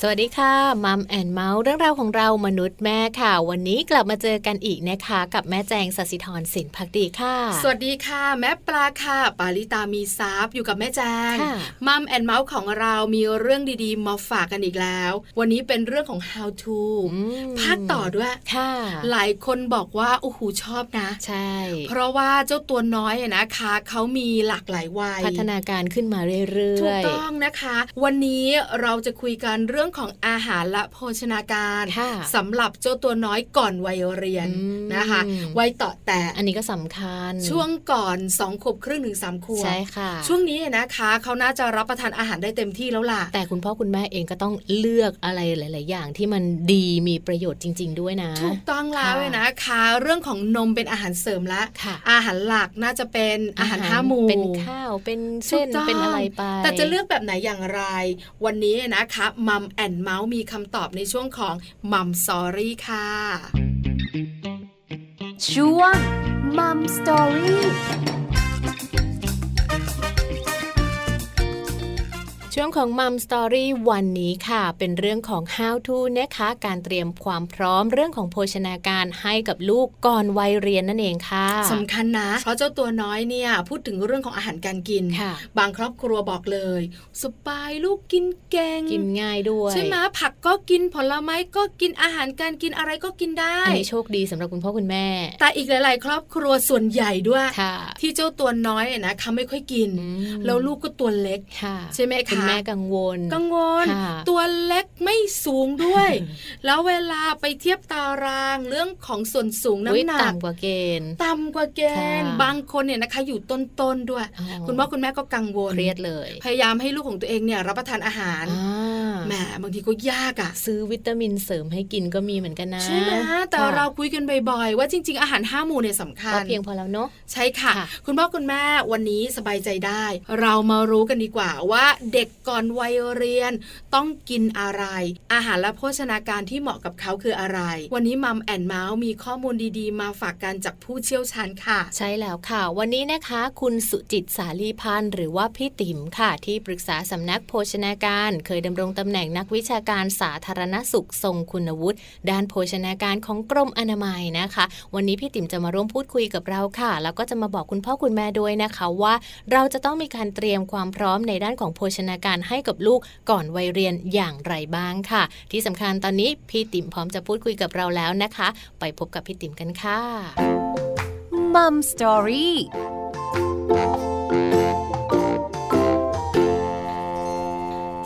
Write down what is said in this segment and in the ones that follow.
สวัสดีค่ะ Mom and Mouth เรื่องราวของเรามนุษย์แม่ค่ะ วันนี้กลับมาเจอกันอีกนะคะ กับแม่แจงสศิธรสินพักดีค่ะ สวัสดีค่ะ แม่ปลาค่ะ ปาลิตามีซับอยู่กับแม่แจง Mom and Mouth ของเรามีเรื่องดีๆมาฝากกันอีกแล้ว วันนี้เป็นเรื่องของ how to ภาคต่อด้วยค่ะ หลายคนบอกว่าโอ้โหชอบนะ ใช่ เพราะว่าเจ้าตัวน้อยนะคะเขามีหลากหลายวัยพัฒนาการขึ้นมาเรื่อยๆถูกต้องนะคะ วันนี้เราจะคุยกันเรื่องของอาหารและโภชนาการสำหรับเจ้าตัวน้อยก่อนวัยเรียนนะคะวัยต่อแต่อันนี้ก็สำคัญ ช่วงก่อนสองขวบครึ่งถึงสามขวบใช่ค่ะ ช่วงนี้นะคะเขาน่าจะรับประทานอาหารได้เต็มที่แล้วล่ะ แต่คุณพ่อคุณแม่เองก็ต้องเลือกอะไรหลาย ๆ อย่างที่มันดีมีประโยชน์จริง ๆ ด้วยนะถูกต้องแล้วนะคะเรื่องของนมเป็นอาหารเสริมละอาหารหลักน่าจะเป็นอาหารห้าหมู่เป็นข้าวเป็นเส้นเป็นอะไรไปแต่จะเลือกแบบไหนอย่างไร วันนี้นะคะ Mom and Mouth มีคำตอบในช่วงของ Mom Story ค่ะช่วง Mom Story ช่วงของมัมสตอรี่วันนี้ค่ะ เป็นเรื่องของ how to นะคะ การเตรียมความพร้อมเรื่องของโภชนาการให้กับลูกก่อนวัยเรียนนั่นเองค่ะสำคัญนะ เพราะเจ้าตัวน้อยเนี่ยพูดถึงเรื่องของอาหารการกินบางครอบครัวบอกเลย สบายลูกกินแกงกินง่ายด้วย ใช่ไหมผักก็กินผลไม้ก็กินอาหารการกินอะไรก็กินได้อันนี้โชคดีสำหรับคุณพ่อคุณแม่ แต่อีกหลาย ๆ ครอบครัวส่วนใหญ่ด้วยที่เจ้าตัวน้อยนะเขาไม่ค่อยกินแล้วลูกก็ตัวเล็กใช่ไหมคะแม่กังวล กังวล ตัวเล็กไม่สูงด้วย แล้วเวลาไปเทียบตารางเรื่องของส่วนสูงน้ำหนักต่ำกว่าเกณฑ์ต่ำกว่าเกณฑ์ บางคนเนี่ยนะคะอยู่ต้นๆด้วย คุณพ่อคุณแม่ก็กังวลเครียดเลย พยายามให้ลูกของตัวเองเนี่ยรับประทานอาหารแหมบางทีก็ยากอะซื้อวิตามินเสริมให้กินก็มีเหมือนกันนะใช่ไหมแต่เราคุยกันบ่อยๆ ว่าจริง ๆ อาหารห้าหมู่เนี่ยสำคัญเพียงพอแล้วเนาะใช่ค่ะ คุณพ่อคุณแม่วันนี้สบายใจได้ เรามารู้กันดีกว่าว่าเด็ก ก่อนวัยเรียนต้องกินอะไร อาหารและโภชนาการที่เหมาะกับเขาคืออะไร วันนี้มัมแอนเมาส์มีข้อมูลดีๆ มาฝากกันจากผู้เชี่ยวชาญค่ะ ใช่แล้วค่ะ วันนี้นะคะ คุณสุจิตสาลีพันธ์หรือว่าพี่ติ๋มค่ะ ที่ปรึกษาสำนักโภชนาการ เคยดำรงตำแหน่งนักวิชาการสาธารณสุขทรงคุณวุฒิด้านโภชนาการของกรมอนามัยนะคะ วันนี้พี่ติ๋มจะมาร่วมพูดคุยกับเราค่ะ แล้วก็จะมาบอกคุณพ่อคุณแม่ด้วยนะคะว่า เราจะต้องมีการเตรียมความพร้อมในด้านของโภชนาการให้กับลูกก่อนวัยเรียนอย่างไรบ้างค่ะ ที่สำคัญตอนนี้พี่ติ๋มพร้อมจะพูดคุยกับเราแล้วนะคะ ไปพบกับพี่ติ๋มกันค่ะมัมสตอรี่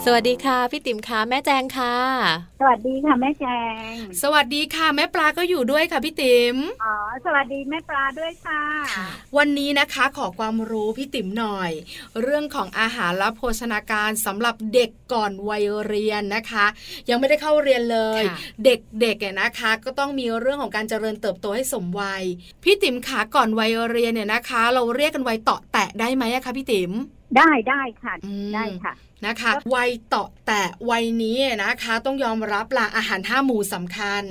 สวัสดีค่ะ พี่ติ๋มค่ะแม่แจงค่ะ สวัสดีค่ะแม่แจง สวัสดีค่ะ แม่ปลาก็อยู่ด้วยค่ะพี่ติ๋มอ๋อสวัสดีแม่ปลาด้วยค่ะ วันนี้นะคะขอความรู้พี่ติ๋มหน่อย เรื่องของอาหารและโภชนาการสำหรับเด็กก่อนวัยเรียนนะคะ ยังไม่ได้เข้าเรียนเลย เด็กๆเนี่ยนะคะ ก็ต้องมีเรื่องของการเจริญเติบโตให้สมวัย พี่ติ๋มขาก่อนวัยเรียนเนี่ยนะคะ เราเรียกกันวัยเตาะแตะได้ไหมคะพี่ติ๋มได้ได้ค่ะได้ค่ะ นะคะวัยต่อแต่วัยนี้นะคะต้องยอมรับละอาหารห้าหมู่สำคัญ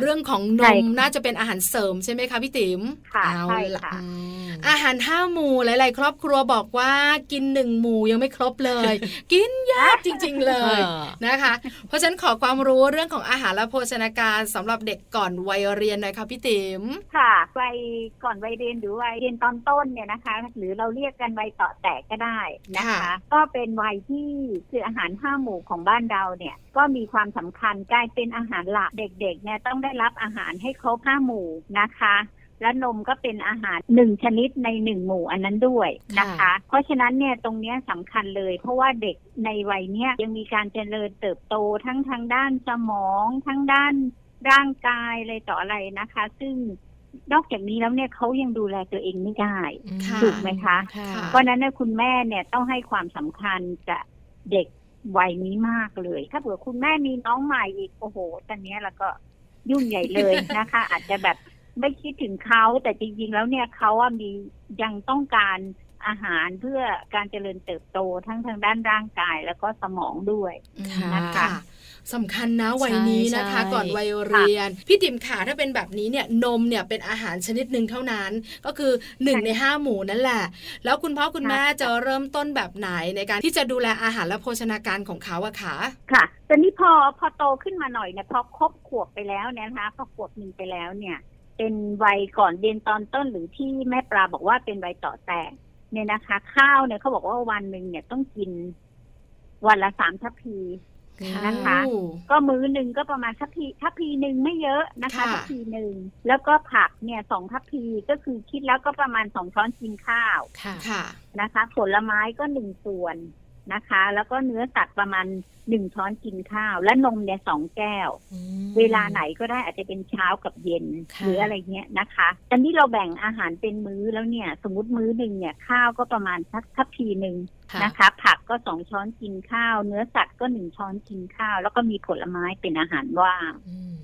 เรื่องของนมน่าจะเป็นอาหารเสริมใช่ไหมคะพี่ติ๋มค่ะใช่ค่ะอาหารห้าหมู่หลาย ๆ ครอบครัวบอกว่ากินหนึ่งหมู่ยังไม่ครบเลย กินยากจริง ๆ เลยนะคะ เพราะฉะนั้นขอความรู้เรื่องของอาหารและโภชนาการสำหรับเด็กก่อนวัยเรียนหน่อยค่ะพี่ติ๋มค่ะวัยก่อนวัยเรียนหรือวัยเรียนตอนต้นเนี่ยนะคะ หรือเราเรียกกันวัยต่อแตกก็ได้นะคะ ก็เป็นวัยที่คืออาหารห้าหมู่ของบ้านเราเนี่ย ก็มีความสำคัญกลายเป็นอาหารหลักเด็กๆเนี่ยต้องได้รับอาหารให้ครบห้าหมู่นะคะและนมก็เป็นอาหารหนึ่งชนิดในหนึ่งหมู่อันนั้นด้วยนะคะ เพราะฉะนั้นเนี่ยตรงนี้สำคัญเลย เพราะว่าเด็กในวัยเนี้ยยังมีการเจริญเติบโตทั้งทางด้านสมองทั้งด้านร่างกายอะไรต่ออะไรนะคะ ซึ่งนอกจากนี้แล้วเนี่ยเขายังดูแลตัวเองไม่ได้ ถูกไหมคะ เพราะนั้นเนี่ยคุณแม่เนี่ยต้องให้ความสำคัญกับ เด็กวัยนี้มากเลย ถ้าเผื่อคุณแม่มีน้องใหม่อีกโอ้โห ตอนนี้แล้วก็ยุ่งใหญ่เลยนะคะ อาจจะแบบไม่คิดถึงเขาแต่จริง ๆ แล้วเนี่ยเขาว่ามียังต้องการอาหารเพื่อการเจริญเติบโตทั้งทางด้านร่างกายแล้วก็สมองด้วยนะคะ สำคัญนะวัยนี้นะคะใช่ก่อนวัยเรียน พี่ติ๋มขาถ้าเป็นแบบนี้เนี่ยนมเนี่ยเป็นอาหารชนิดหนึ่งเท่านั้น ก็คือหนึ่งในห้าหมู่นั่นแหละ แล้วคุณพ่อคุณแม่จะเริ่มต้นแบบไหนในการที่จะดูแลอาหารและโภชนาการของเขาอะคะค่ะแต่นี้พอพอโตขึ้นมาหน่อยเนี่ยพอครบขวบไปแล้วเนี่ยนะคะพอขวบหนึ่งไปแล้วเนี่ย เป็นวัยก่อนเรียนตอนต้นหรือที่แม่ปลาบอกว่าเป็นวัยต่อแตกเนี่ยนะคะ ข้าวเนี่ยเขาบอกว่าวันหนึ่งเนี่ยต้องกินวันละสามทัพพี นะคะโอ้ก็มื้อหนึ่งก็ประมาณทัพพีทัพพีหนึ่งไม่เยอะนะคะค่ะทัพพีหนึ่งแล้วก็ผักเนี่ยสองทัพพีก็คือคิดแล้วก็ประมาณสองช้อนกินข้าวค่ะค่ะนะคะ ผลไม้ก็หนึ่งส่วน นะคะ แล้วก็เนื้อสัตว์ประมาณหนึ่งช้อนกินข้าว และนมเนี่ยสองแก้วอืมเวลาไหนก็ได้อาจจะเป็นเช้ากับเย็นค่ะหรืออะไรเงี้ยนะคะตอนนี้เราแบ่งอาหารเป็นมื้อแล้วเนี่ย สมมติมื้อหนึ่งเนี่ยข้าวก็ประมาณสักทัพพีหนึ่งค่ะนะคะ ผักก็สองช้อนกินข้าว เนื้อสัตว์ก็หนึ่งช้อนกินข้าว แล้วก็มีผลไม้เป็นอาหารว่างอืม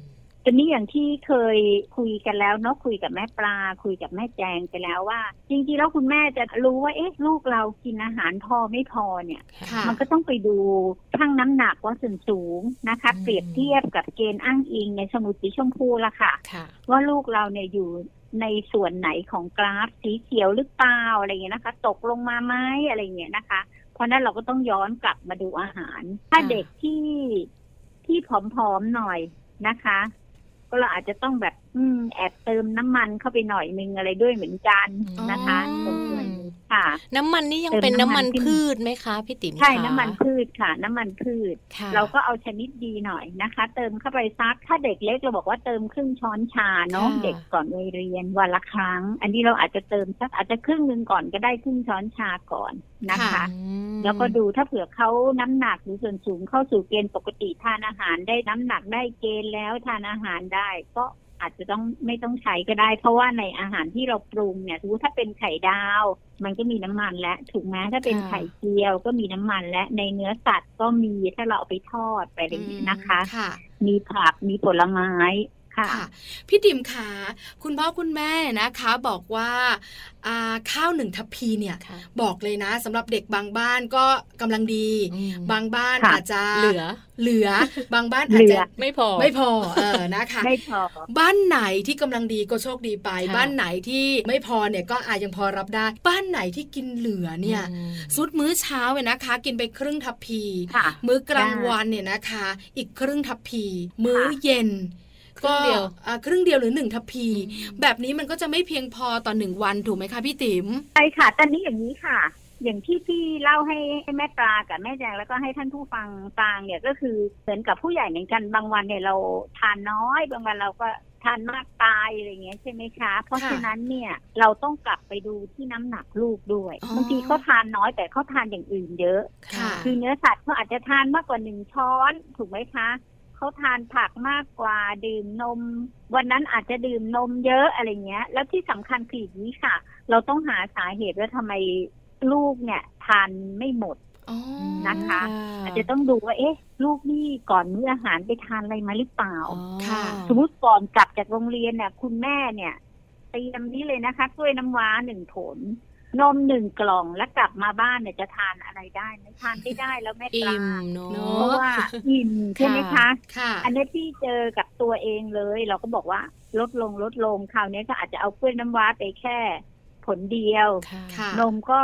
ตอนนี้อย่างที่เคยคุยกันแล้วเนาะคุยกับแม่ปลา คุยกับแม่แจงไปแล้วว่า จริงๆแล้วคุณแม่จะรู้ว่าเอ๊ะลูกเรากินอาหารพอไม่พอเนี่ยค่ะมันก็ต้องไปดูชั่งน้ำหนักว่าส่วนสูงนะคะอืมเปรียบเทียบกับเกณฑ์อ้างอิงในสมุดสีชมพูละค่ะค่ะ ว่าลูกเราเนี่ยอยู่ในส่วนไหนของกราฟสีเขียวหรือเปล่าอะไรเงี้ยนะคะ ตกลงมาไหมอะไรเงี้ยนะคะ เพราะนั้นเราก็ต้องย้อนกลับมาดูอาหาร ถ้าค่ะเด็กที่ที่ผอมๆหน่อยนะคะ ก็เราอาจจะต้องแบบ อืมแอบเติมน้ำมันเข้าไปหน่อยนึงอะไรด้วยเหมือนกันนะคะอ๋อตรงส่วนนี้ ค่ะ น้ำมันนี่ยังเติมเป็นน้ำมันน้ำมันขึ้นพืชไหมคะพี่ติ๋มใช่คะน้ำมันพืชค่ะ น้ำมันพืชค่ะเราก็เอาชนิดดีหน่อยนะคะ เติมเข้าไปซักถ้าเด็กเล็กเราบอกว่าเติมครึ่งช้อนชาเนาะค่ะเด็กก่อนวัยเรียนวันละครั้ง อันนี้เราอาจจะเติมสักอาจจะครึ่งหนึ่งก่อนก็ได้ครึ่งช้อนชาก่อนนะคะค่ะอืมแล้วก็ดูถ้าเผื่อเขาน้ำหนักหรือส่วนสูงเข้าสู่เกณฑ์ปกติทานอาหารได้น้ำหนักได้เกณฑ์แล้วทานอาหารได้ก็ อาจจะต้องไม่ต้องใช้ก็ได้ เพราะว่าในอาหารที่เราปรุงเนี่ยสมมติถ้าเป็นไข่ดาว มันก็มีน้ำมันและถูกไหมถ้าเป็นค่ะไข่เจียวก็มีน้ำมันและในเนื้อสัตว์ก็มีถ้าเราเอาไปทอดไปอะไรอย่างนี้ยนะคะค่ะมีผักมีผลไม้ ค่ะค่ะ พี่ติ๋มขาคุณพ่อคุณแม่นะคะ บอกว่าอ่าข้าวหนึ่งทัพพีเนี่ยค่ะบอกเลยนะสำหรับเด็กบางบ้านก็กำลังดีอืมบางบ้านค่ะอาจจะเหลือ เหลือ บางบ้านเหอาจลืจะอไม่พอไม่พอเออนะคะไม่พอบ้านไหนที่กำลังดีก็โชคดีไปค่ะบ้านไหนที่ไม่พอเนี่ยก็อาจยังพอรับได้ บ้านไหนที่กินเหลือเนี่ยอืมซุดมื้อเช้าเนี่ยนะคะ กินไปครึ่งทัพพีค่ะมื้อกลางวันเนี่ยนะคะ อีกครึ่งทัพพี มื้อเย็น ครึ่งเดียวอ่าครึ่งเดียวหรือหนึ่งทัพพีอืมแบบนี้มันก็จะไม่เพียงพอต่อหนึ่งวันถูกไหมคะพี่ติ๋มใช่ค่ะตอนนี้อย่างนี้ค่ะ อย่างที่พี่เล่าให้ให้แม่ปลากับแม่แจงแล้วก็ให้ท่านผู้ฟังฟังเนี่ยก็คือเหมือนกับผู้ใหญ่เหมือนกันบางวันเนี่ยเราทานน้อยบางวันเราก็ทานมากตายอะไรเงี้ยใช่ไหมคะ เพราะค่ะฉะนั้นเนี่ยเราต้องกลับไปดูที่น้ำหนักลูกด้วยอ๋อบางทีเขาทานน้อยแต่เขาทานอย่างอื่นเยอะค่ะคือเนื้อสัตว์เขาอาจจะทานมากกว่าหนึ่งช้อนถูกไหมคะ เขาทานผักมากกว่าดื่มนม วันนั้นอาจจะดื่มนมเยอะอะไรเงี้ย แล้วที่สำคัญคืออย่างนี้ค่ะ เราต้องหาสาเหตุว่าทำไมลูกเนี่ยทานไม่หมดอ๋อนะคะ อาจจะต้องดูว่าเอ๊ะ ลูกนี่ก่อนมื้ออาหารไปทานอะไรมาหรือเปล่าอ๋อค่ะ สมมติก่อนกลับจากโรงเรียนเนี่ยคุณแม่เนี่ยเตรียมนี้เลยนะคะกล้วยน้ำว้าหนึ่งผล นมหนึ่งกล่องแล้วกลับมาบ้านเนี่ยจะทานอะไรได้ไหมทานไม่ได้แล้วแม่ปอิ่ลามเนาะเนอเพราะว่าอิ่มใช่ไหมคะค่ะอันนี้พี่เจอกับตัวเองเลย เราก็บอกว่าลดลงลดลงคราวนี้ก็อาจจะเอากล้วยน้ำว้าไปแค่ ผลเดียวค่ะค่ะ นมก็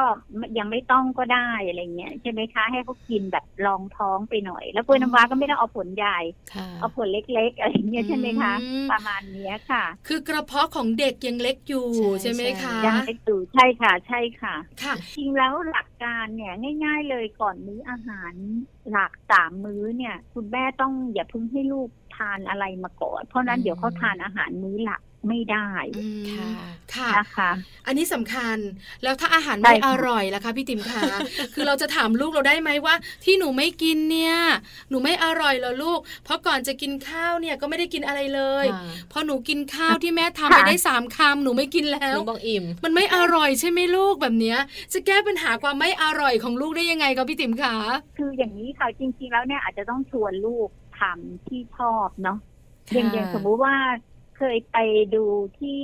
ยังไม่ต้องก็ได้อะไรเงี้ยใช่ไหมคะให้เขากินแบบรองท้องไปหน่อย แล้วกล้วยน้ำว้าก็ไม่ต้องเอาผลใหญ่ค่ะ เอาผลเล็ก ๆ อะไรเงี้ยใช่ไหมคะ อืม ประมาณเนี้ยค่ะคือกระเพาะของเด็กยังเล็กอยู่ใช่ ใช่ไหมคะยังไม่ดูใช่ค่ะ ใช่ค่ะ ค่ะ จริงแล้วหลักการเนี่ยง่าย ๆ เลยก่อนมื้ออาหารหลักสามมื้อเนี่ย คุณแม่ต้องอย่าเพิ่งให้ลูกทานอะไรมาก่อน เพราะนั้นอืม เดี๋ยวเขาทานอาหารมื้อหลัก ไม่ได้อืมค่ะค่ะนะคะ อันนี้สำคัญแล้วถ้าอาหารใช่ไม่ค่ะอร่อยล่ะคะพี่ติ๋มคะคือเราจะถามลูกเราได้ไหมว่า ที่หนูไม่กินเนี่ย หนูไม่อร่อยเหรอลูก เพราะก่อนจะกินข้าวเนี่ยก็ไม่ได้กินอะไรเลยค่ะพอหนูกินข้าวที่แม่ทำไปค่ะได้สามคำหนูไม่กินแล้หวนูบอกอิ่มมันไม่อร่อยใช่ไหมลูกแบบเนี้ย จะแก้ปัญหาความไม่อร่อยของลูกได้ยังไงคะพี่ติ๋มคะคืออย่างนี้ค่ะจริงๆแล้วเนี่ยอาจจะต้องชวนลูกทำที่ชอบเนาะค่ะอย่างอย่างสมมุติว่า เคยไปดูที่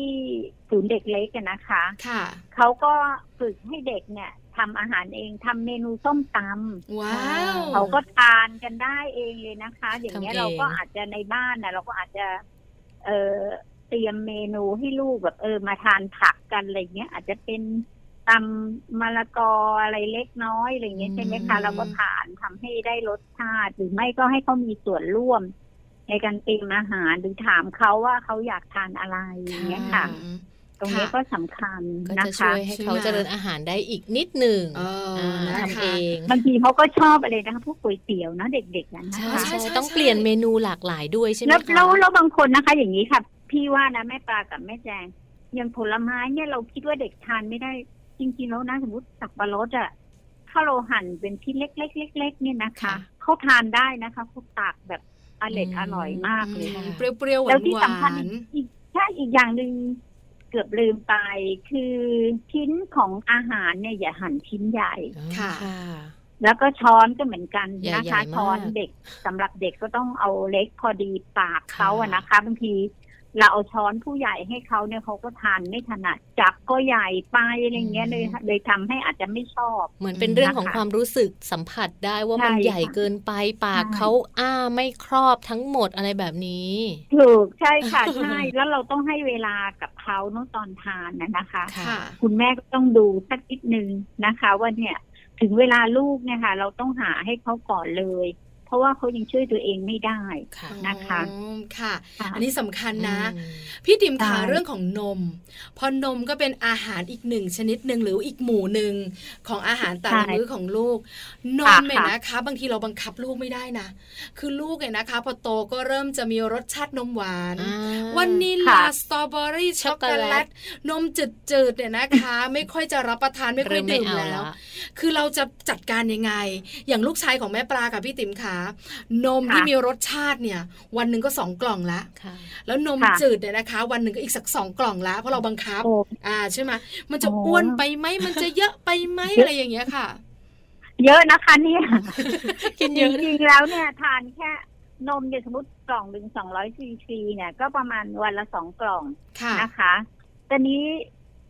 ศูนย์เด็กเล็กกันนะคะ ค่ะ เขาก็ฝึกให้เด็กเนี่ยทำอาหารเองทำเมนูส้มตำว้าวเขาก็ทานกันได้เองเลยนะคะ อย่างเงี้ยทำเองเราก็อาจจะในบ้านนะเราก็อาจจะ เอ่อเตรียมเมนูให้ลูกแบบเออมาทานผักกันอะไรเงี้ย อาจจะเป็นตำมะละกออะไรเล็กน้อยอะไรเงี้ยใช่ไหมคะเราก็ทานทำให้ได้รสชาติหรือไม่ก็ให้เขามีส่วนร่วม ในการเตรียมอาหารหรือถามเขาว่าเขาอยากทานอะไรอย่างเงี้ยค่ะอืมตรงนี้ก็สำคัญก็นะจะคะช่วยให้เขาใช่ไหมเจริญอาหารได้อีกนิดหนึ่งเอออ่านะคะทำเองบางทีเขาก็ชอบอะไรนะคะพวกก๋วยเตี๋ยวนะเด็กๆนะนะใช่คะใช่ใช่ใช่ต้องเปลี่ยนเมนูหลากหลายด้วยใช่ไหมแล้วคะแล้วแล้วบางคนนะคะ อย่างนี้ค่ะ พี่ว่านะแม่ปลากับแม่แจงอย่างผลไม้เนี่ยเราคิดว่าเด็กทานไม่ได้จริงๆแล้วนะ สมมติสับปะรดอะถ้าเราหั่นเป็นชิ้นเล็กๆเล็กๆเนี่ยนะคะเขาทานได้นะคะเขาตากแบบ อร่อยอร่อยมากเลยอืนะมเปรี้ยวๆหแล้วที่วาสำคัญนอีกใช่อีกอย่างหนึ่งเกือบลืมไปคือชิ้นของอาหารเนี่ยอย่าหั่นชิ้นใหญ่ค่ะแล้วก็ช้อนก็เหมือนกันใหญ่นะคะๆมากช้อนเด็กสำหรับเด็กก็ต้องเอาเล็กพอดีปากเขาอะค่ะนะคะบางที เราเอาช้อนผู้ใหญ่ให้เขาเนี่ยเขาก็ทานไม่ถนัดจับก็ใหญ่ไปอะไรเงี้ยเลยเลยทำให้อาจจะไม่ชอบ เหมือนเป็นเรื่องของนะคะความรู้สึกสัมผัสได้ว่ามันใช่ใหญ่เกินไปปากใช่เขาอ้าไม่ครอบทั้งหมดอะไรแบบนี้ถูกใช่ค่ะใช่แล้วเราต้องให้เวลากับเขาเนอะตอนทานนะนะคะค่ะค่ะคุณแม่ก็ต้องดูสักนิดนึงนะคะ ว่าเนี่ยถึงเวลาลูกเนี่ยค่ะ เราต้องหาให้เขาก่อนเลย เพราะว่าเขายังช่วยตัวเองไม่ได้ค่ะนะคะอ๋อค่ะค่ะ อันนี้สำคัญนะอืมพี่ติ๋มขาใช่เรื่องของนม พอนมก็เป็นอาหารอีกหนึ่งชนิดหนึ่งหรืออีกหมู่หนึ่งของอาหารแต่ละมื้อของลูก นมเนี่ยนะคะ บางทีเราบังคับลูกไม่ได้นะ คือลูกเนี่ยนะคะ พอโตก็เริ่มจะมีรสชาตินมหวานอ่าวานิลลาค่ะสตรอเบอรี่ช็อกโกช็อกโกแลแลตตนมจืดๆเนี่ยนะคะ ไม่ค่อยจะรับประทานไม่ค่อยเริ่มไม่ดื่มเอาแล้วละคือเราจะจัดการยังไง อย่างลูกชายของแม่ปลากับพี่ติ๋มขานมค่ะที่มีรสชาติเนี่ย วันหนึ่งก็สองกล่องละค่ะแล้วนมค่ะจืดเนี่ยนะคะ วันหนึ่งก็อีกสักสองกล่องละเพราะเราบังคับโอ้อ่าใช่ไหมมันจะโอ้อ้วนไปไหมมันจะเยอะไปไหมอะไรอย่างเงี้ยค่ะ เยอะนะคะเนี่ยกินจเยอะริงๆแล้วเนี่ยทานแค่นมเนี่ยสมมติกล่องหนึ่งสองร้อยซีซีเนี่ย ก็ประมาณวันละสองกล่องค่ะนะคะตอนนี้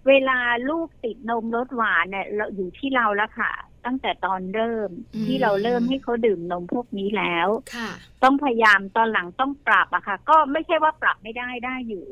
เวลาลูกติดนมรสหวานเนี่ยเราอยู่ที่เราแล้วค่ะ ตั้งแต่ตอนเริ่มอืมที่เราเริ่มให้เขาดื่มนมพวกนี้แล้วค่ะต้องพยายามตอนหลังต้องปรับอะค่ะ ก็ไม่ใช่ว่าปรับไม่ได้ได้อยู่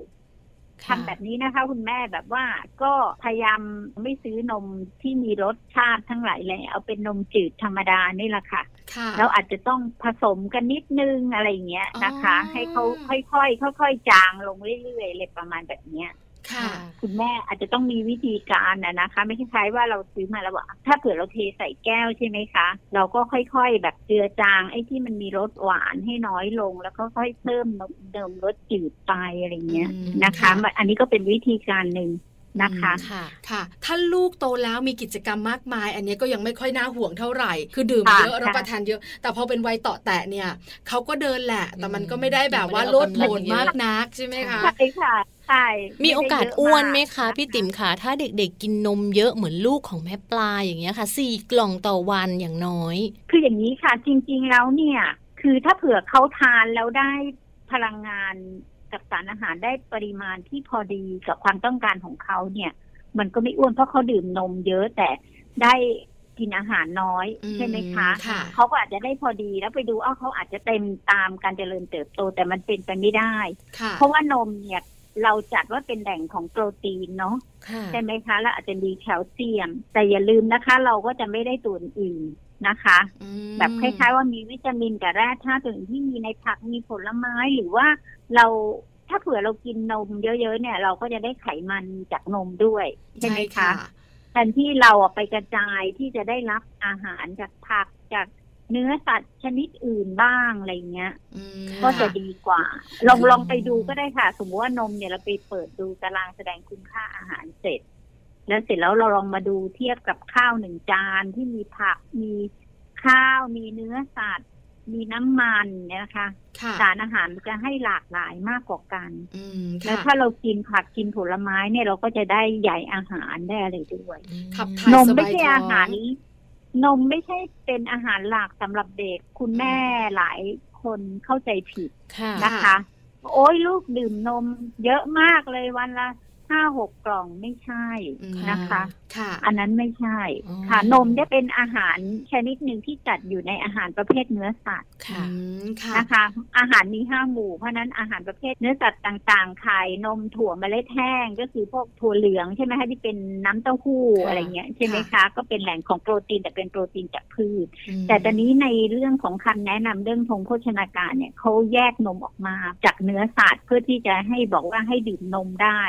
ทำแบบนี้นะคะ คุณแม่แบบว่าก็พยายามไม่ซื้อนมที่มีรสชาติทั้งหลายแหละเอาเป็นนมจืดธรรมดานี่แหละค่ะค่ะแล้วอาจจะต้องผสมกันนิดนึงอะไรอย่างเงี้ยนะคะอ๋อให้เขาค่อยๆค่อยๆจางลงเรื่อยๆเลยประมาณแบบเนี้ย ค่ะ คุณแม่อาจจะต้องมีวิธีการนะนะคะ ไม่ใช่ใช้ว่าเราซื้อมาแล้วว่าถ้าเผื่อเราเทใส่แก้วใช่ไหมคะ เราก็ค่อยๆ แบบเจือจางไอ้ที่มันมีรสหวานให้น้อยลง แล้วก็ค่อยเพิ่มนมเดิมรสจืดไปอะไรเงี้ยอืมนะคะค่ะมันอันนี้ก็เป็นวิธีการหนึ่ง นะคะค่ะค่ะ ถ้าลูกโตแล้วมีกิจกรรมมากมาย อันนี้ก็ยังไม่ค่อยน่าห่วงเท่าไหร่ คือดื่มค่ะเยอะค่ะรับประทานเยอะ แต่พอเป็นวัยต่อแตะเนี่ยเขาก็เดินแหละ แต่มันก็ไม่ได้แบบว่าไม่ได้โลออกดกำลัโผงนเยอะมากนักใช่ไหมคะใช่ค่ะใช่มีโอกาสไได้เยะอ้วนไหมากคะ พี่ติ๋มคะถ้าเด็กๆ กินนมเยอะเหมือนลูกของแม่ปลาอย่างเงี้ยค่ะสี่กล่องต่อวันอย่างน้อย คืออย่างนี้ค่ะจริงๆแล้วเนี่ย คือถ้าเผื่อเขาทานแล้วได้พลังงาน กับสารอาหารได้ปริมาณที่พอดีกับความต้องการของเขาเนี่ย มันก็ไม่อ้วนเพราะเขาดื่มนมเยอะแต่ได้กินอาหารน้อยอืมใช่ไหมคะค่ะเขาก็อาจจะได้พอดีแล้วไปดูอ้าวเขาอาจจะเต็มตามการเจริญเติบโตแต่มันเป็นไปไม่ได้ค่ะเพราะว่านมเนี่ยเราจัดว่าเป็นแหล่งของโปรตีนเนาะค่ะใช่ไหมคะ แล้วอาจจะมีแคลเซียม แต่อย่าลืมนะคะ เราก็จะไม่ได้ตัวอื่น นะคะอืมแบบคล้ายๆว่ามีวิตามินกับแร่ธาตุอื่นที่มีในผักมีผลไม้หรือว่าเราถ้าเผื่อเรากินนมเยอะๆเนี่ย เราก็จะได้ไขมันจากนมด้วยใช่ไหมคะแทนที่เราอะไปกระจายที่จะได้รับอาหารจากผักจากเนื้อสัตว์ชนิดอื่นบ้างอะไรเงี้ยอืมก็จะค่ดีกว่า ลองลองไปดูก็ได้ค่ะ สมมติว่านมเนี่ยเราไปเปิดดูตารางแสดงคุณค่าอาหารเสร็จ แล้วเสร็จแล้วเราลองมาดูเทียบกับข้าวหนึ่งจานที่มีผักมีข้าวมีเนื้อสัตว์ มีน้ำมันเนี่ยนะคะค่ะสารอาหารมันจะให้หลากหลายมากกว่ากันอืมแล้วค่ะถ้าเรากินผักกินผลไม้เนี่ยเราก็จะได้ใหญ่อาหารได้อะไรด้วยขับถ่ายนมสไม่บายใช่ท้องอาหารนมไม่ใช่เป็นอาหารหลักสำหรับเด็กคุณแม่หลายคนเข้าใจผิดค่ะนะคะนโอ้ยลูกดื่มนมเยอะมากเลยวันละ ห้าหกกล่องไม่ใช่อืมนะคะ ค่ะ อันนั้นไม่ใช่อ๋อค่ะ นมจะเป็นอาหารชนิดหนึ่งที่จัดอยู่ในอาหารประเภทเนื้อสัตว์ค่ะอืมค่ะนะคะ อาหารมีห้าหมู่เพราะฉะนั้นอาหารประเภทเนื้อสัตว์ต่างๆไข่นมถั่วเมล็ดแห้งก็คือพวกถั่วเหลืองใช่ไหมคะที่เป็นน้ำเต้าหู้ค่ะอะไรเงี้ยใช่ไหมค่ะคะ ก็เป็นแหล่งของโปรตีนแต่เป็นโปรตีนจากพืชอืมแต่ตอนนี้ในเรื่องของคำแนะนำเรื่องทงโภชนาการเนี่ยเขาแยกนมออกมาจากเนื้อสัตว์เพื่อที่จะให้บอกว่าให้ดื่มนมได้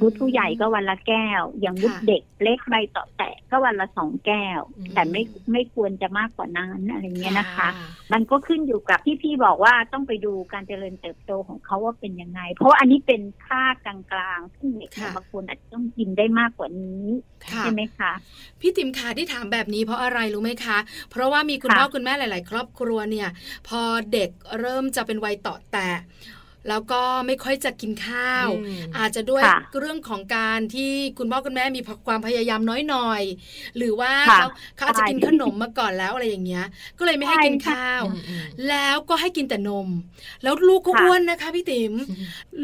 วุฒิผู้ใหญ่ก็วันละแก้ว อย่างวุฒิค่ะเด็กเล็กใบต่อแตะก็วันละสองแก้วอืมแต่ไม่ไม่ควรจะมากกว่านั้นอะไรเงี้ยนะคะ มันก็ขึ้นอยู่กับที่พี่บอกว่าต้องไปดูการเจริญเติบโตของเขาว่าเป็นยังไง เพราะว่าอันนี้เป็นค่ากลางๆซึ่งเด็กเนี่ยค่ะบางคนอาจจะต้องกินได้มากกว่านี้ค่ะใช่ไหมคะพี่ติ๋มขาที่ถามแบบนี้เพราะอะไรรู้ไหมคะ เพราะว่ามีคุณค่ะพ่อคุณแม่หลาย ๆ ครอบครัวเนี่ย พอเด็กเริ่มจะเป็นวัยต่อแตะ แล้วก็ไม่ค่อยจะกินข้าวอืมอาจจะด้วยค่ะเรื่องของการที่คุณพ่อคุณแม่มีความพยายามน้อยหน่อย หรือว่าค่ะเขาเขาอาจจะใช่กินขนมมาก่อนแล้วอะไรอย่างเงี้ย ก็เลยไม่ให้ใช่กินค่ะข้าวอืมอืมแล้วก็ให้กินแต่นม แล้วลูกก็ค่ะอ้วนนะคะพี่ติ๋ม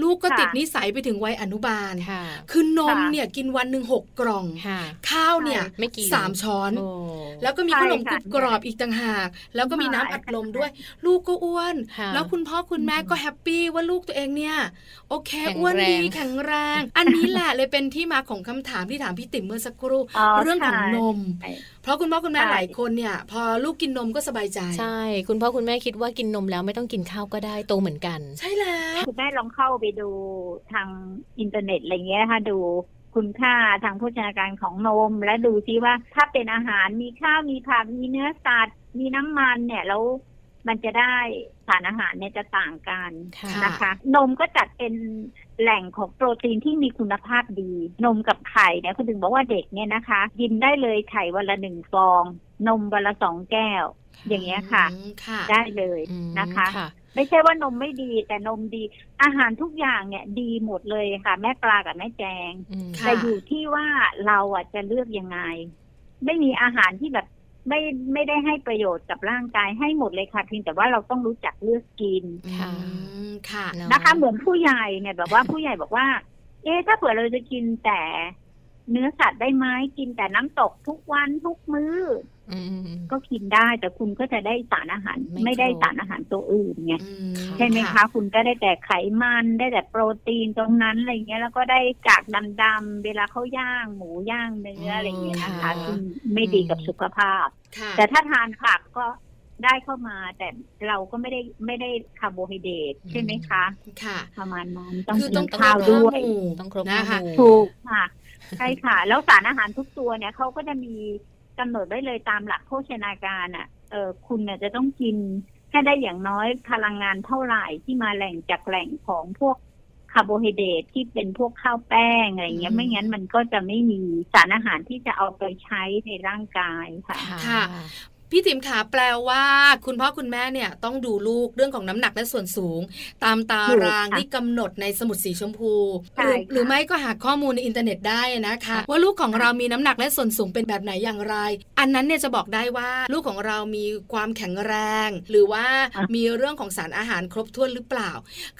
ลูกก็ค่ะติดนิสัยไปถึงวัยอนุบาลค่ะคือนมค่ะเนี่ยกินวันหนึ่งหกกล่องค่ะข้าวเนี่ยไม่กี่สามช้อนโอ้แล้วก็มีใช่ขนมกค่ะรุบกรอบอีกต่างหาก แล้วก็มีน้ำอัดลมด้วย ลูกก็อ้วนค่ะแล้วคุณพ่อคุณแม่ก็แฮปปี้ว่าลูกตัวเองเนี่ย โอเคแข็งอ้วนดีแรงแข็งแรง อันนี้แหละเลยเป็นที่มาของคำถามที่ถามพี่ติ๋มเมื่อสักครู่อ๋อเรื่องของใช่นม เพราะคุณพ่อคุณแม่ใช่หลายคนเนี่ย พอลูกกินนมก็สบายใจใช่ คุณพ่อคุณแม่คิดว่ากินนมแล้วไม่ต้องกินข้าวก็ได้โตเหมือนกัน ใช่แล้วคุณแม่ลองเข้าไปดูทางอินเทอร์เน็ตอะไรเงี้ยค่ะดูคุณค่าทางโภชนาการของนม และดูซิว่าถ้าเป็นอาหารมีข้าวมีผักมีเนื้อสัตว์มีน้ำมันเนี่ยแล้วมันจะได้ สารอาหารเนี่ยจะต่างกันค่ะนะคะ นมก็จัดเป็นแหล่งของโปรตีนที่มีคุณภาพดี นมกับไข่เนี่ยคุณถึงบอกว่าเด็กเนี่ยนะคะกินได้เลยไข่วันละหนึ่งฟอง นมวันละสองแก้ว อย่างเงี้ยค่ะอืมค่ะได้เลยอืมนะคะค่ะไม่ใช่ว่านมไม่ดีแต่นมดี อาหารทุกอย่างเนี่ยดีหมดเลยค่ะ แม่ปลากับแม่แจงอืมค่ะแต่อยู่ที่ว่าเราอะจะเลือกยังไง ไม่มีอาหารที่แบบ ไม่ไม่ได้ให้ประโยชน์กับร่างกายให้หมดเลยค่ะเพียงแต่ว่าเราต้องรู้จักเลือกกินค่ะอืมค่ะเนอะนะคะ เหมือนผู้ใหญ่เนี่ยแบบว่าผู้ใหญ่บอกว่า เอ๊ะถ้าเผื่อเราจะกินแต่เนื้อสัตว์ได้ไหมกินแต่น้ำตกทุกวันทุกมื้ออืม ก็กินได้แต่คุณก็จะได้สารอาหาร ไม่ไม่ได้ครบสารอาหารตัวอื่นไงอืมใช่ไหมคะ คุณก็ได้แต่ไขมันได้แต่โปรตีนตรงนั้นอะไรเงี้ย แล้วก็ได้กากดำๆเวลาเขาย่างหมูย่างเนื้ออะไรเงี้ยนะคะค่ะซึ่งไม่ดีกับสุขภาพค่ะแต่ถ้าทานผักก็ได้เข้ามาแต่เราก็ไม่ได้ไม่ได้คาร์โบไฮเดรตใช่ไหมคะ ค่ะ ประมาณนั้นต้องคือกิต้องนข้าวครบด้วยห้าหมู่ต้องครบนะคะห้าหมู่ถูกค่ะใช่ค่ะ แล้วสารอาหารทุกตัวเนี่ยเขาก็จะมี กำหนดไว้เลยตามหลักโภชนาการอะเออคุณเนี่ยจะต้องกินแค่ได้อย่างน้อยพลังงานเท่าไหร่ที่มาแหล่งจากแหล่งของพวกคาร์โบไฮเดรตที่เป็นพวกข้าวแป้งอะไรเงี้อืยมไม่งั้นมันก็จะไม่มีสารอาหารที่จะเอาไปใช้ในร่างกายค่ะค่ะ พี่ติ๋มขาแปลว่า คุณพ่อคุณแม่เนี่ยต้องดูลูกเรื่องของน้ำหนักและส่วนสูง ตามตารางถูกค่ะที่กำหนดในสมุดสีชมพูใช่หรือค่ะหรือไม่ก็หาข้อมูลในอินเทอร์เน็ตได้นะคะค่ะว่าลูกของเรามีน้ำหนักและส่วนสูงเป็นแบบไหนอย่างไร อันนั้นเนี่ยจะบอกได้ว่าลูกของเรามีความแข็งแรง หรือว่าอะมีเรื่องของสารอาหารครบถ้วนหรือเปล่า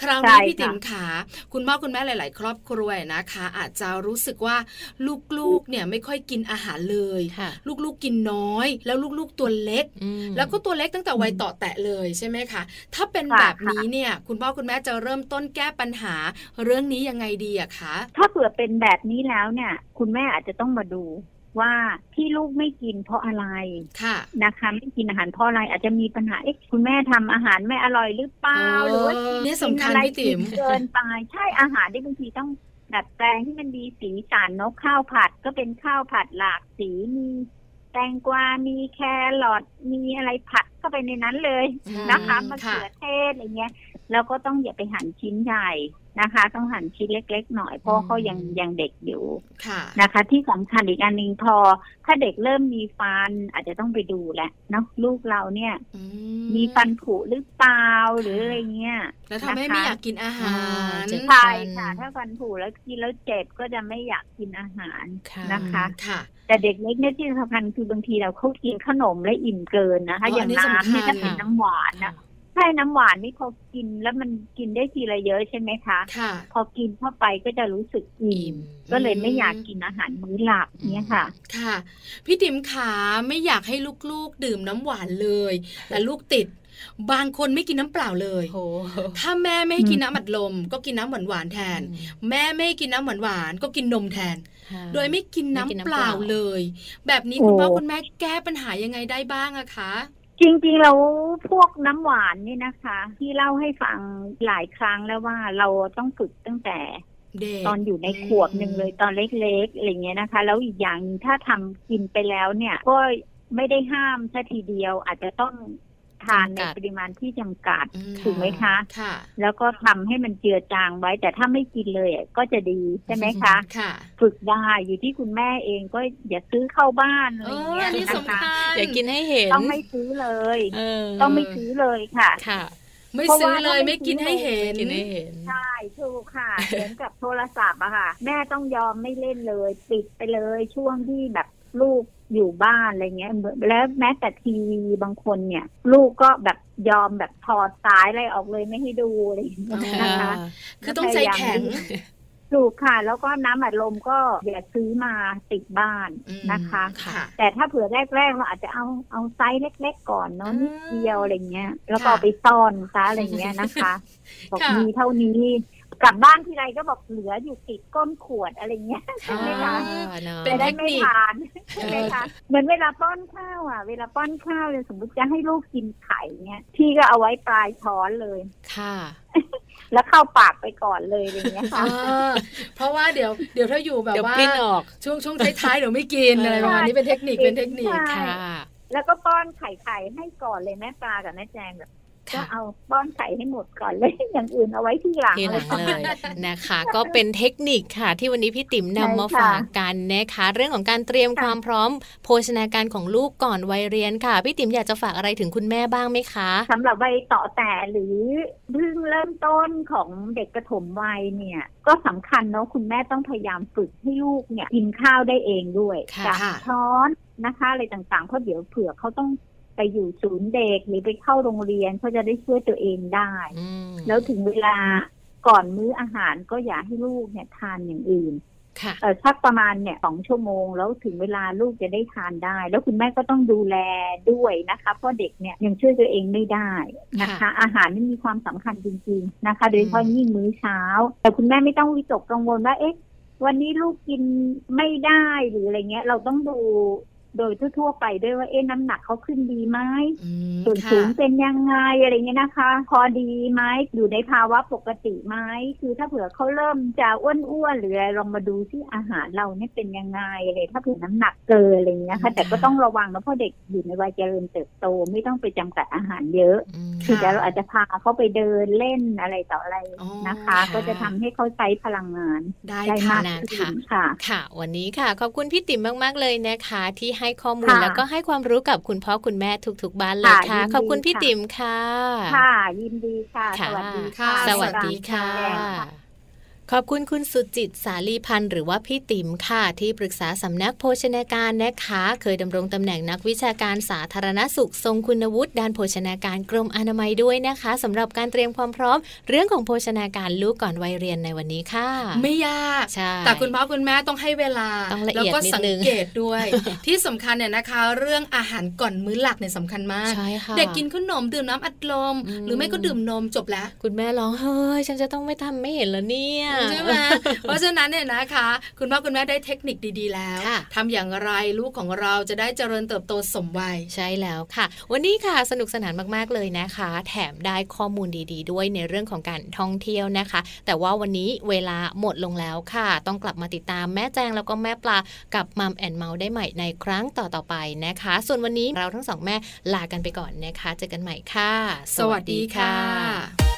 คราวใช่นี้ค่ะพี่ติ๋มขาคุณพ่อคุณแม่หลาย ๆ ครอบครัวนะคะ อาจจะรู้สึกว่าลูกๆเนี่ยไม่ค่อยกินอาหารเลยค่ะลูกๆกินน้อย แล้วลูกๆตัวเล็กอืมแล้วก็ตัวเล็กตั้งแต่วัยต่อแตะเลยใช่ไหมคะ ถ้าเป็นค่ะแบบนี้เนี่ยคุณพ่อคุณแม่จะเริ่มต้นแก้ปัญหาเรื่องนี้ยังไงดีอะคะ ถ้าเผื่อเป็นแบบนี้แล้วเนี่ย คุณแม่อาจจะต้องมาดูว่าที่ลูกไม่กินเพราะอะไรค่ะนะคะไม่กินอาหารเพราะอะไรอาจจะมีปัญหาเอ๊ะคุณแม่ทำอาหารไม่อร่อยหรือเปล่าเออหรือว่าเนี่ยสำคัญกิอะไรพี่ติ๋มผิดเกินไปใช่อาหารที่บางทีต้องดัดแปลงที่มันมีสีสันเนกข้าวผัดก็เป็นข้าวผัดหลากสีมีแตงกวา มีแครอทมีอะไรผัดเข้าไปในนั้นเลยนะคะอืมมะค่ะเขือเทศอะไรเงี้ยแล้วก็ต้องอย่าไปหั่นชิ้นใหญ่นะคะ ต้องหั่นชิ้นเล็ก ๆ หน่อยเพราะเขายังยังเด็กอยู่ค่ะนะคะ ที่สำคัญอีกอันหนึ่งพอ ถ้าเด็กเริ่มมีฟัน อาจจะต้องไปดูแหละเนาะลูกเราเนี่ยอืมีฟันผุหรือเปล่าหรืออะไรเงี้ยแล้วทำให้ไม่อยากกินอาหารเจ็บใช่ฟันค่ะ ถ้าฟันผุแล้วกินแล้วเจ็บก็จะไม่อยากกินอาหารค่ะนะคะค่ะ แต่เด็กเล็กเนี่ยที่สำคัญคือบางทีเราเขากินขนมและอิ่มเกินนะคะอ๋ออย่างอันนี้สำคัญน้ำเนี่ยถ้าเป็นน้ำหวานนะช่น้ำหวานนี่พอกินแล้วมันกินได้ทีละเยอะใช่ไหมคะค่ะพอกินเข้าไปก็จะรู้สึกอิ่อิ่มมก็เลยไม่อยากกินอาหารมื้อหลักเนี่ยค่ะ ค่ะ พี่ติ๋มขาไม่อยากให้ลูกๆ ดื่มน้ำหวานเลย แต่ลูกติด บางคนไม่กินน้ำเปล่าเลยโอ้ถ้าแม่ไม่ให้กินน้ำอัดลม ก็กินน้ำหวานหวานๆแทน แม่ไม่ให้กินน้ำหวานหวานๆก็กินนมแทนค่ะโดยไม่กินน้ำไม่กินน้ำเปล่าเปล่าเลย แบบนี้โอ้คุณพ่อคุณแม่แก้ปัญหายังไงได้บ้างอะคะจริงๆแล้วพวกน้ำหวานนี่นะคะ ที่เล่าให้ฟังหลายครั้งแล้วว่าเราต้องฝึกตั้งแต่เด็กตอนอยู่ในขวบหนึ่งเลยตอนเล็กๆอะไรเงี้ยนะคะ แล้วอีกอย่างหนึ่งถ้าทำกินไปแล้วเนี่ย ก็ไม่ได้ห้ามซะทีเดียวอาจจะต้อง ทานในจำกัดปริมาณที่จำกัดอืมถูกไหมคะค่ะ แล้วก็ทำให้มันเจือจางไว้ แต่ถ้าไม่กินเลยอะก็จะดีใช่ไหมคะค่ะ ฝึกได้อยู่ที่คุณแม่เองก็อย่าซื้อเข้าบ้านอะไรเออเงี้ยอันนี้นะสำคะคัญอย่ากินให้เห็นต้องไม่ซื้อเลยเออต้องไม่ซื้อเลยค่ะค่ะไม่เพราะซื้อว่าเลยถ้าไม่ไม่กินซื้อให้เห็นกินให้เห็นใช่ถูกค่ะเหมือนกับโทรศัพท์อะค่ะ แม่ต้องยอมไม่เล่นเลย ปิดไปเลยช่วงที่แบบลูก อยู่บ้านอะไรเงี้ยเหมือนแล้วแม้แต่ทีวีบางคนเนี่ย ลูกก็แบบยอมแบบถอดสายอะไรออกเลยไม่ให้ดูอะไรอย่างเงี้ยนะคะคือต้องใจแข็งถูกค่ะ แล้วก็น้ำอัดลมก็อย่าซื้อมาติดบ้านอืมนะคะค่ะแต่ถ้าเผื่อแรกๆเราอาจจะเอาเอาไซส์เล็ก ๆ ก่อนเนาะอืมนิดเดียวอะไรเงี้ย แล้วก็ค่ะเอาไปซ่อนซะอะไรเงี้ยนะคะบอกค่ะมีเท่านี้กลับบ้านทีไรก็บอกเหลืออยู่ติดก้นขวดอะไรเงี้ยใช่ไหมคะเนาะเป็จะนได้เทคไม่นิคทาน ใช่ไหมคะเหมือนเวลาป้อนข้าวอะ เวลาป้อนข้าวเลยสมมติจะให้ลูกกินไข่เนี่ยพี่ก็เอาไว้ปลายช้อนเลย ค่ะ แล้วเข้าปากไปก่อนเลยอะไรเงี้ยค่ะอ่าเพราะว่าเดี๋ยวเดี๋ยวถ้าอยู่แบบเดี๋ยวว่าปลิ้นออกช่วงช่วงท้ายๆเดี๋ยวไม่กินเออออะไรประมาณนี้เป็นเทคนิคเป็นเทคนิคใช่ค่ะแล้วก็ป้อนไข่ไข่ให้ก่อนเลยแม่ปลากับแม่แจงแบบ ก็ค่ะเอาป้อนไข่ให้หมดก่อนเลยอย่างอื่นเอาไว้ที่หลังทีหลังเลยเลยนะคะ ก็เป็นเทคนิคค่ะ ที่วันนี้พี่ติ๋มนำมาใช่ค่ะฝากกันนะคะ เรื่องของการเตรียมค่ะความพร้อม โภชนาการของลูกก่อนวัยเรียนค่ะ พี่ติ๋มอยากจะฝากอะไรถึงคุณแม่บ้างไหมคะสำหรับวัยต่อแต่หรือเพิ่งเริ่มต้นของเด็กกระถมวัยเนี่ย ก็สำคัญเนาะคุณแม่ต้องพยายามฝึกให้ลูกเนี่ยกินข้าวได้เองด้วยค่ะจากค่ะช้อนนะคะอะไรต่างๆเพราะเดี๋ยวเผื่อเขาต้อง ไปอยู่ศูนย์เด็กหรือไปเข้าโรงเรียนเขาจะได้ช่วยตัวเองได้อืมแล้วถึงเวลาก่อนมื้ออาหารก็อย่าให้ลูกเนี่ยทานอย่างอื่นค่ะเออสักประมาณเนี่ยสองชั่วโมง แล้วถึงเวลาลูกจะได้ทานได้ แล้วคุณแม่ก็ต้องดูแลด้วยนะคะ เพราะเด็กเนี่ยยังช่วยตัวเองไม่ได้นะคะค่ะอาหารนี่มีความสำคัญจริง ๆนะคะ โดยเฉพาะยิ่งมื้อเช้า แต่คุณแม่ไม่ต้องวิตกกังวลว่าเอ๊ะวันนี้ลูกกินไม่ได้หรืออะไรเงี้ย เราต้องดู โดยทั่วๆไปด้วยว่าเอ๊ะน้ำหนักเขาขึ้นดีไหมอืมส่วนค่ะสูงเป็นยังไงอะไรเงี้ยนะคะ พอดีไหมอยู่ในภาวะปกติไหมคือถ้าเผื่อเขาเริ่มจะอ้วนๆหรืออะไรลองมาดูที่อาหารเราเนี่ยเป็นยังไงอะไรถ้าเผื่อน้ำหนักเกินอะไรเงี้ยค่ะแต่ก็ต้องระวังนะเพราะเด็กอยู่ในวัยเจริญเติบโตไม่ต้องไปจำกัดอาหารเยอะอืมคือแต่เราอาจจะพาเขาไปเดินเล่นอะไรต่ออะไรอ๋อนะคะค่ะก็จะทำให้เขาใช้พลังงานได้ได้ค่ะมากนะขึ้คะนค่ะ ค่ะ วันนี้ค่ะ ขอบคุณพี่ติ๋มมาก ๆ เลยนะคะที่ให้ข้อมูลค่ะแล้วก็ให้ความรู้กับคุณพ่อคุณแม่ทุกๆบ้านเลยค่ะค่ะยินดีขอบคุณพี่ค่ะติ๋มค่ะ ค่ะ ยินดีค่ะค่ะ สวัสดีค่ะ สวัสดีค่ะแจ้งค่ะ ขอบคุณคุณสุจิตสาลีพันธ์หรือว่าพี่ติ๋มค่ะ ที่ปรึกษาสำนักโภชนาการนะคะ เคยดำรงตำแหน่งนักวิชาการสาธารณสุข ทรงคุณวุฒิด้านโภชนาการกรมอนามัยด้วยนะคะสำหรับการเตรียมความพร้อม เรื่องของโภชนาการลูกก่อนวัยเรียนในวันนี้ค่ะ ไม่ยากใช่แต่คุณพ่อคุณแม่ต้องให้เวลาต้องละแล้วเอียดก็นิดสังนึงเกตด้วย ที่สำคัญเนี่ยนะคะ เรื่องอาหารก่อนมื้อหลักเนี่ยสำคัญมากใช่ค่ะเด็กกินขนมดื่มน้ำอัดลมอืมหรือไม่ก็ดื่มนมจบแล้ว คุณแม่ร้องเฮ้ยฉันจะต้องไม่ทำไม่เห็นแล้วเนี่ยใช่ไหมเพราะฉะนั้นเนี่ยนะคะ คุณพ่อคุณแม่ได้เทคนิคดีๆแล้วค่ะทำอย่างไรลูกของเราจะได้เจริญเติบโตสมวัยใช่แล้วค่ะ วันนี้ค่ะสนุกสนานมากๆเลยนะคะ แถมได้ข้อมูลดีๆ ด้วยในเรื่องของการท่องเที่ยวนะคะ แต่ว่าวันนี้เวลาหมดลงแล้วค่ะ ต้องกลับมาติดตามแม่แจงแล้วก็แม่ปลากับมัมแอนเมาส์ได้ใหม่ในครั้งต่อๆไปนะคะ ส่วนวันนี้เราทั้งสองแม่ลากันไปก่อนนะคะ เจอกันใหม่ค่ะ สวัสดีค่ะ